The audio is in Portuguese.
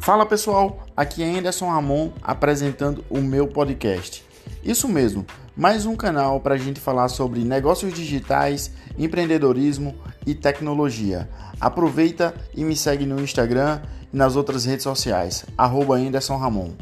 Fala pessoal, aqui é Anderson Ramon apresentando o meu podcast. Isso mesmo, mais um canal para a gente falar sobre negócios digitais, empreendedorismo e tecnologia. Aproveita e me segue no Instagram e nas outras redes sociais, arroba Anderson Ramon.